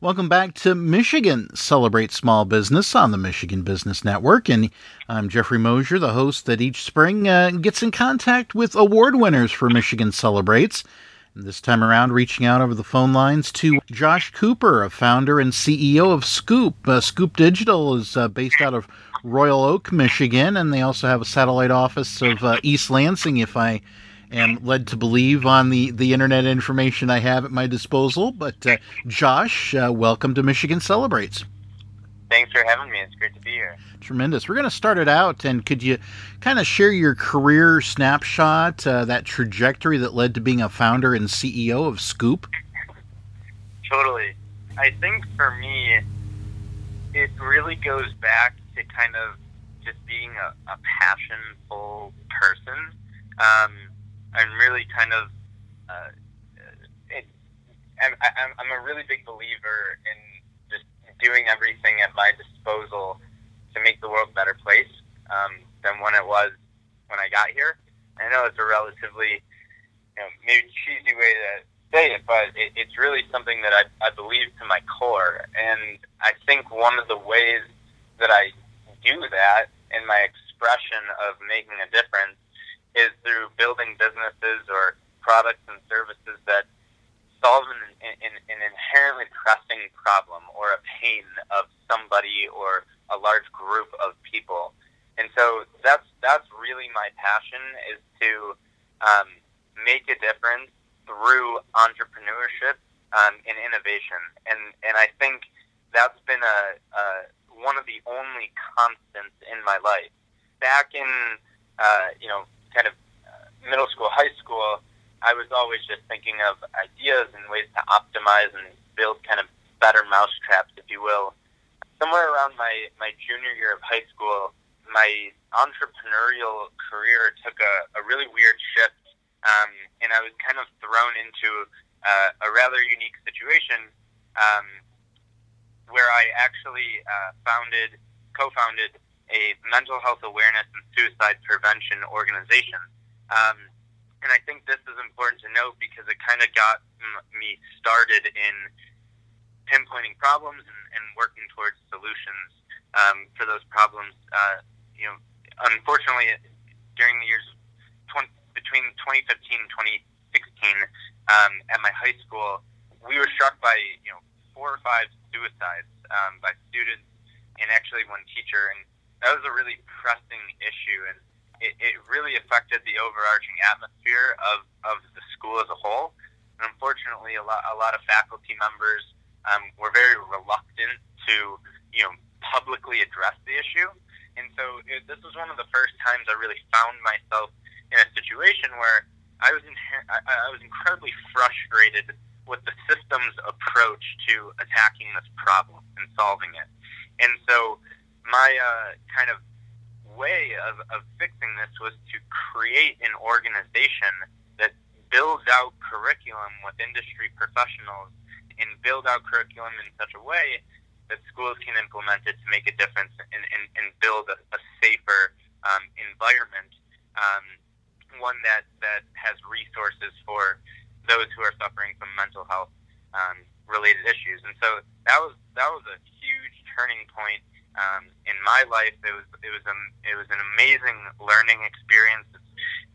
Welcome back to Michigan Celebrate Small Business on the Michigan Business Network. And I'm Jeffrey Mosher, the host that each spring uh, gets in contact with award winners for Michigan Celebrates. And this time around, reaching out over the phone lines to Josh Cooper, a founder and CEO of Skoop. Uh, Skoop Digital is uh, based out of Royal Oak, Michigan, and they also have a satellite office of uh, East Lansing, if I am led to believe on the, the internet information I have at my disposal. But uh, Josh, uh, welcome to Michigan Celebrates. Thanks for having me. It's great to be here. Tremendous. We're going to start it out, and could you kind of share your career snapshot, uh, that trajectory that led to being a founder and CEO of Skoop? Totally. I think for me, it really goes back to kind of just being a, a passionful person. Um, I'm really kind of, uh, it, I'm, I'm, I'm a really big believer in just doing everything at my disposal to make the world a better place um, than when it was when I got here. I know it's a relatively, you know, maybe cheesy way to say it, but it, it's really something that I, I believe to my core. And I think one of the ways that I do that in my expression of making a difference is through building businesses or products and services that solve an, an, an inherently pressing problem or a pain of somebody or a large group of people. And so that's that's really my passion is to um, make a difference through entrepreneurship um, and innovation. And and I think that's been a, a one of the only constants in my life. Back in uh, you know kind of uh, middle school, high school, I was always just thinking of ideas and ways to optimize and build kind of better mousetraps, if you will. Somewhere around my, my junior year of high school, my entrepreneurial career took a, a really weird shift, um, and I was kind of thrown into uh, a rather unique situation um, where I actually uh, founded, co-founded a mental health awareness and suicide prevention organization. Um, and I think this is important to note because it kind of got me started in pinpointing problems and, and working towards solutions um, for those problems. Uh, you know, unfortunately, during the years 20, between 2015 and 2016, um, at my high school, we were struck by you know four or five suicides um, by students and actually one teacher. And that was a really pressing issue, and it, it really affected the overarching atmosphere of, of the school as a whole. And unfortunately, a lot, a lot of faculty members um, were very reluctant to, you know, publicly address the issue. And so it, this was one of the first times I really found myself in a situation where I was inher- I, I was incredibly frustrated with the system's approach to attacking this problem and solving it. And so my uh, kind of way of, of fixing this was to create an organization that builds out curriculum with industry professionals and build out curriculum in such a way that schools can implement it to make a difference and, and, and build a, a safer um, environment, um, one that, that has resources for those who are suffering from mental health um, related issues. And so that was that was a huge turning point um, in my life. It was it was a it was an amazing learning experience.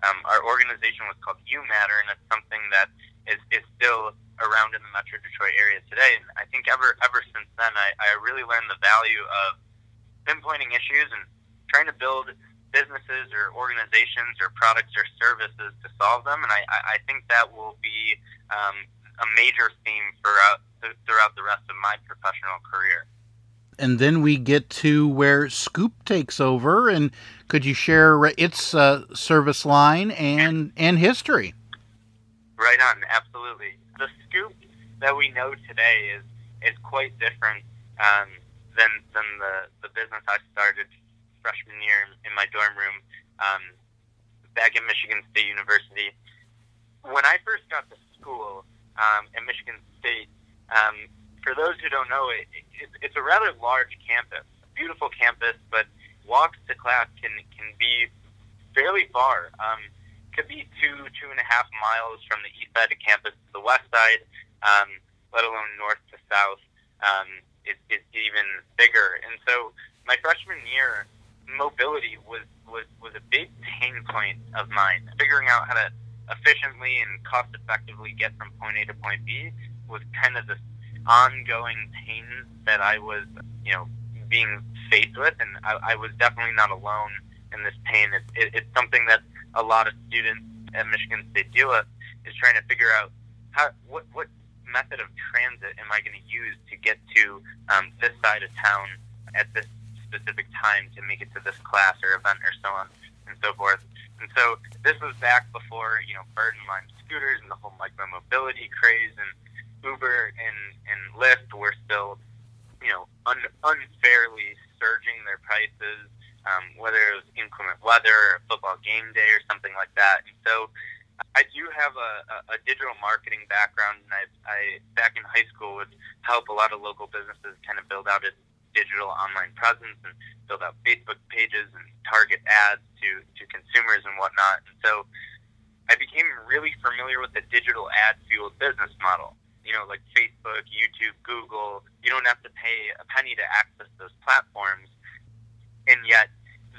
Um, our organization was called You Matter, and it's something that is, is still around in the Metro Detroit area today. And I think ever ever since then, I, I really learned the value of pinpointing issues and trying to build businesses or organizations or products or services to solve them. And I, I think that will be um, a major theme throughout throughout the rest of my professional career and then we get to where Skoop takes over. And could you share its uh, service line and and history? Right on, absolutely. The Skoop that we know today is is quite different um, than than the the business I started freshman year in, my dorm room um, back at Michigan State University. When I first got to school um, at Michigan State, um, for those who don't know, it, it, it's a rather large campus, a beautiful campus, but walks to class can can be fairly far. Um, could be two two and a half miles from the east side of campus to the west side, um, let alone north to south. um, is, is even bigger. And so my freshman year, mobility was, was, was a big pain point of mine. Figuring out how to efficiently and cost effectively get from point A to point B was kind of this ongoing pain that I was, you know, being faced with, and I, I was definitely not alone in this pain. It, it, it's something that a lot of students at Michigan State deal with is trying to figure out how what what method of transit am I going to use to get to um, this side of town at this specific time to make it to this class or event or so on and so forth. And so this was back before you know Bird and Lime scooters and the whole micro mobility craze and Uber and, and Lyft were still, you know, un, unfairly surging their prices, um, whether it was inclement weather or football game day or something like that. And so I do have a, a, a digital marketing background, and I, I back in high school would help a lot of local businesses kind of build out its digital online presence and build out Facebook pages and target ads to, to consumers and whatnot. And so I became really familiar with the digital ad fueled business model you know, like Facebook, YouTube, Google, you don't have to pay a penny to access those platforms. And yet,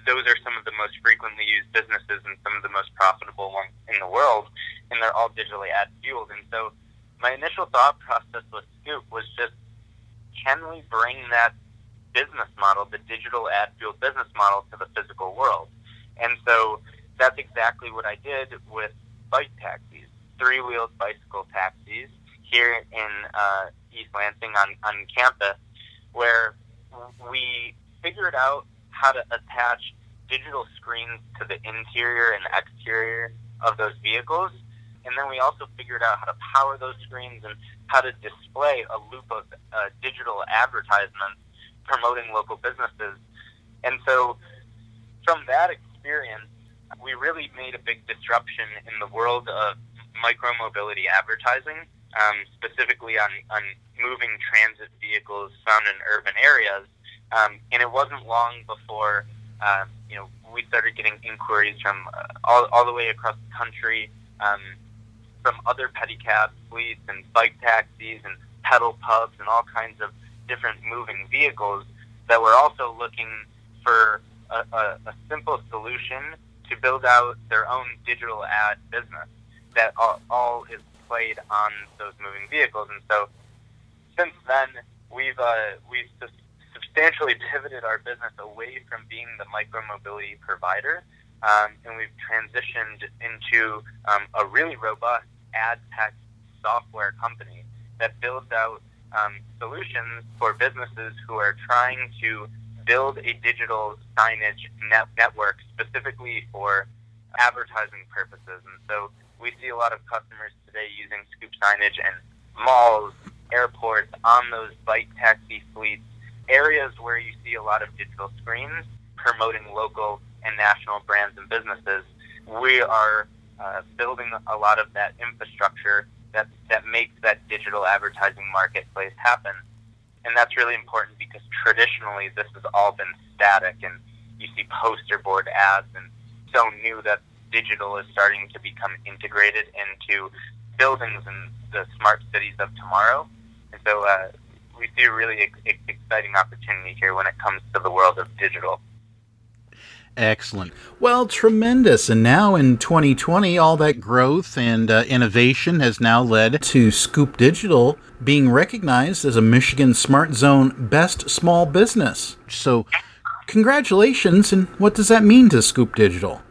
those are some of the most frequently used businesses and some of the most profitable ones in the world, and they're all digitally ad fueled. And so, my initial thought process with Skoop was just, can we bring that business model, the digital ad fueled business model, to the physical world? And so, that's exactly what I did with bike taxis, three wheeled bicycle taxis here in uh, East Lansing on, on campus, where we figured out how to attach digital screens to the interior and exterior of those vehicles. And then we also figured out how to power those screens and how to display a loop of uh, digital advertisements promoting local businesses. And so from that experience, we really made a big disruption in the world of micromobility advertising um, specifically on, on moving transit vehicles found in urban areas. Um, and it wasn't long before, um, you know, we started getting inquiries from uh, all, all the way across the country um, from other pedicab fleets and bike taxis and pedal pubs and all kinds of different moving vehicles that were also looking for a, a, a simple solution to build out their own digital ad business that all, all is played on those moving vehicles. And so since then, we've uh, we've substantially pivoted our business away from being the micromobility provider, um, and we've transitioned into um, a really robust ad tech software company that builds out um, solutions for businesses who are trying to build a digital signage net- network specifically for advertising purposes. And so we see a lot of customers today using Skoop signage in malls, airports, on those bike taxi fleets, areas where you see a lot of digital screens promoting local and national brands and businesses. We are uh, building a lot of that infrastructure that, that makes that digital advertising marketplace happen. And that's really important because traditionally this has all been static and you see poster board ads and so new that digital is starting to become integrated into buildings and the smart cities of tomorrow. And so uh, we see a really ex- exciting opportunity here when it comes to the world of digital. Excellent. Well, tremendous. And now in 2020, all that growth and uh, innovation has now led to Skoop Digital being recognized as a Michigan Smart Zone Best Small Business. So, congratulations. And what does that mean to Skoop Digital?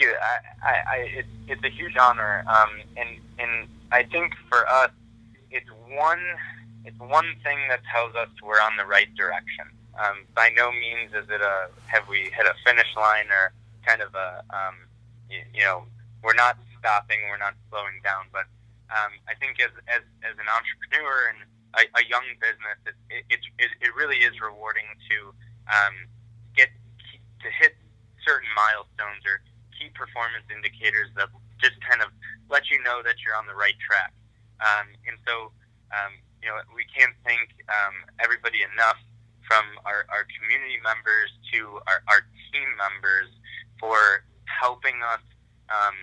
Thank you. I, I, I it's, it's a huge honor, um, and and I think for us, it's one it's one thing that tells us we're on the right direction. Um, by no means is it a have we hit a finish line or kind of a um, you, you know we're not stopping, we're not slowing down. But um, I think as, as as an entrepreneur and a, a young business, it, it, it, it really is rewarding to um, get to hit certain milestones or key performance indicators that just kind of let you know that you're on the right track. Um, and so, um, you know, we can't thank um, everybody enough from our, our community members to our, our team members for helping us um,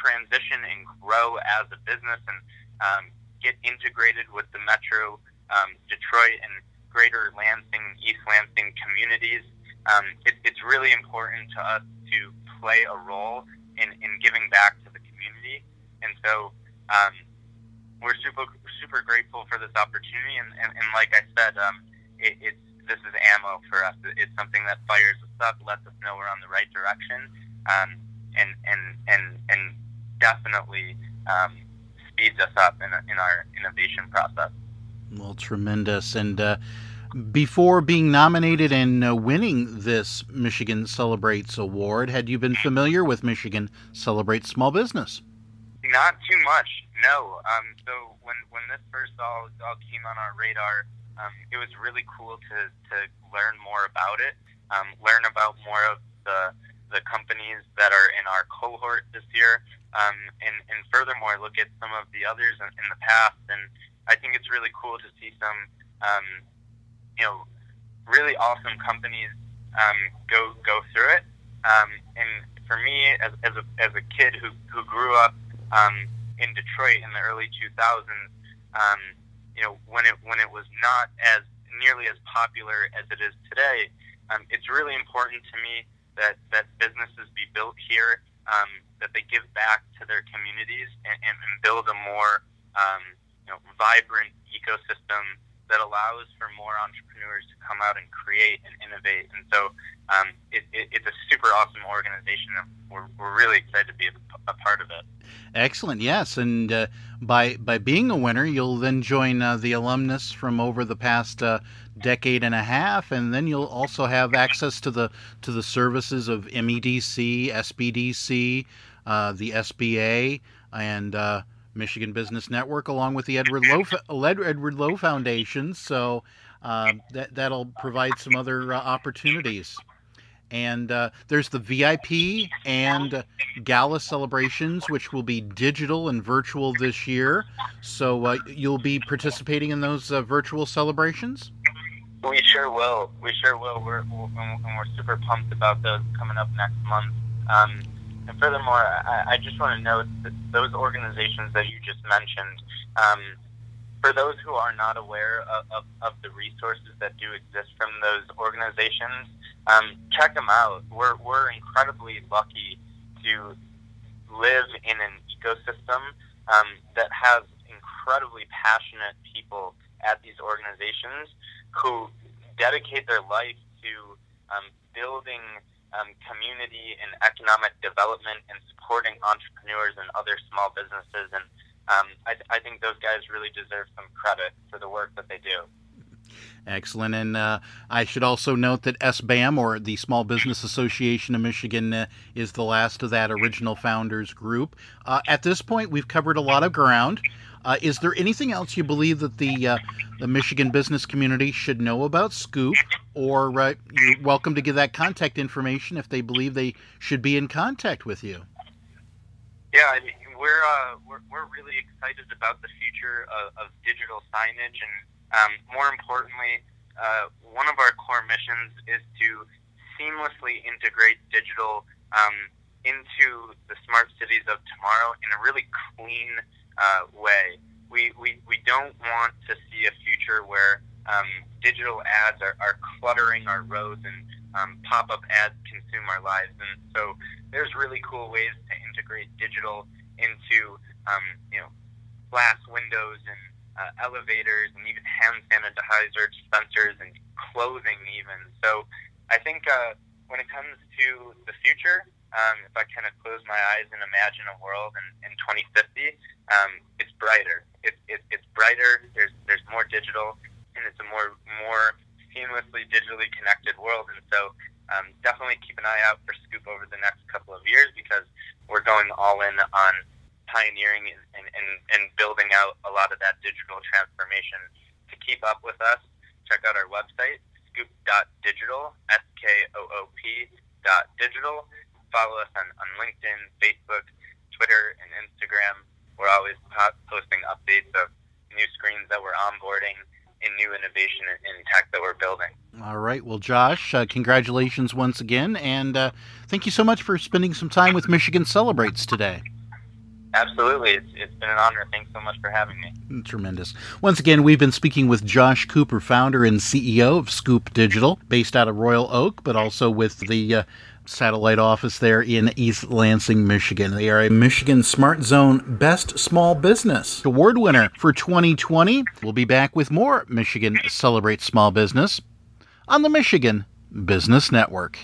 transition and grow as a business and um, get integrated with the metro um, Detroit and greater Lansing, East Lansing communities. Um, it, it's really important to us to play a role in, in giving back to the community. And so um, we're super super grateful for this opportunity. And, and, and like I said, um, it, it's this is ammo for us. It's something that fires us up, lets us know we're on the right direction, um, and and and and definitely um, speeds us up in, in our innovation process. Well, tremendous. And uh, before being nominated and uh, winning this Michigan Celebrates Award, had you been familiar with Michigan Celebrates Small Business? Not too much, no. Um, so when when this first all, all came on our radar, um, it was really cool to, to learn more about it, um, learn about more of the the companies that are in our cohort this year, um, and, and furthermore look at some of the others in, in the past. And I think it's really cool to see some, um, you know, really awesome companies um, go go through it. Um, and for me, as, as, a, as a kid who, who grew up um, in Detroit in the early 2000s, um, you know, when it when it was not as nearly as popular as it is today, um, it's really important to me that that businesses be built here um, that they give back to their communities and, and, and build a more um, you know, vibrant ecosystem that allows for more entrepreneurs to come out and create and innovate. And so um, it, it, it's a super awesome organization. And we're, we're really excited to be a, a part of it. Excellent. Yes, and uh, by by being a winner, you'll then join uh, the alumnus from over the past uh, decade and a half, and then you'll also have access to the to the services of MEDC, SBDC, uh, the SBA, and uh, Michigan Business Network, along with the Edward Lowe Edward Lowe Foundation. So uh, that that'll provide some other opportunities and uh, there's the VIP and gala celebrations, which will be digital and virtual this year. So uh, you'll be participating in those uh, virtual celebrations. We sure will. We sure will. We're and we're super pumped about those coming up next month. Um, and furthermore, I, I, just want to note that those organizations that you just mentioned. Um, for those who are not aware of, of, of, the resources that do exist from those organizations, um, check them out. We're, we're incredibly lucky to live in an ecosystem um, that has incredibly passionate people at these organizations who dedicate their life to um, building um, community and economic development and supporting entrepreneurs and other small businesses. And um, I, I think those guys really deserve some credit for the work that they do. Excellent. And uh, I should also note that SBAM, or the Small Business Association of Michigan, uh, is the last of that original founders group. Uh, at this point, we've covered a lot of ground. Uh, is there anything else you believe that the uh, the Michigan business community should know about Skoop, or uh, you're welcome to give that contact information if they believe they should be in contact with you? Yeah, I mean, we're, we're we're really excited about the future of, of digital signage and um, more importantly, uh, one of our core missions is to seamlessly integrate digital um, into the smart cities of tomorrow in a really clean uh, way. We, we, we don't want to see a future where um, digital ads are, are cluttering our roads and um, pop up ads consume our lives. And so there's really cool ways to integrate digital into um, you know glass windows and uh, elevators and even hand sanitizer dispensers and clothing even. So I think uh, when it comes to the future, um, if I kind of close my eyes and imagine a world in, in 2050, um, it's brighter. It, it, it's brighter. There's there's more digital, and it's a more more seamlessly digitally connected world. And so um, definitely keep an eye out for Skoop over the next couple of years because we're going all in on pioneering and, and, and, building out a lot of that digital transformation. To keep up with us, check out our website, skoop.digital, S-K-O-O-P dot digital. Follow us on, on LinkedIn, Facebook, Twitter, and Instagram. We're always posting updates of new screens that we're onboarding and new innovation in tech that we're building. All right. Well, Josh, uh, congratulations once again. And uh, thank you so much for spending some time with Michigan Celebrates today. Absolutely. It's, it's been an honor. Thanks so much for having me. Tremendous. Once again, we've been speaking with Josh Cooper, founder and CEO of Skoop Digital, based out of Royal Oak, but also with the uh, satellite office there in East Lansing, Michigan. They are a Michigan Smart Zone Best Small Business Award winner for 2020. We'll be back with more Michigan Celebrate Small Business on the Michigan Business Network.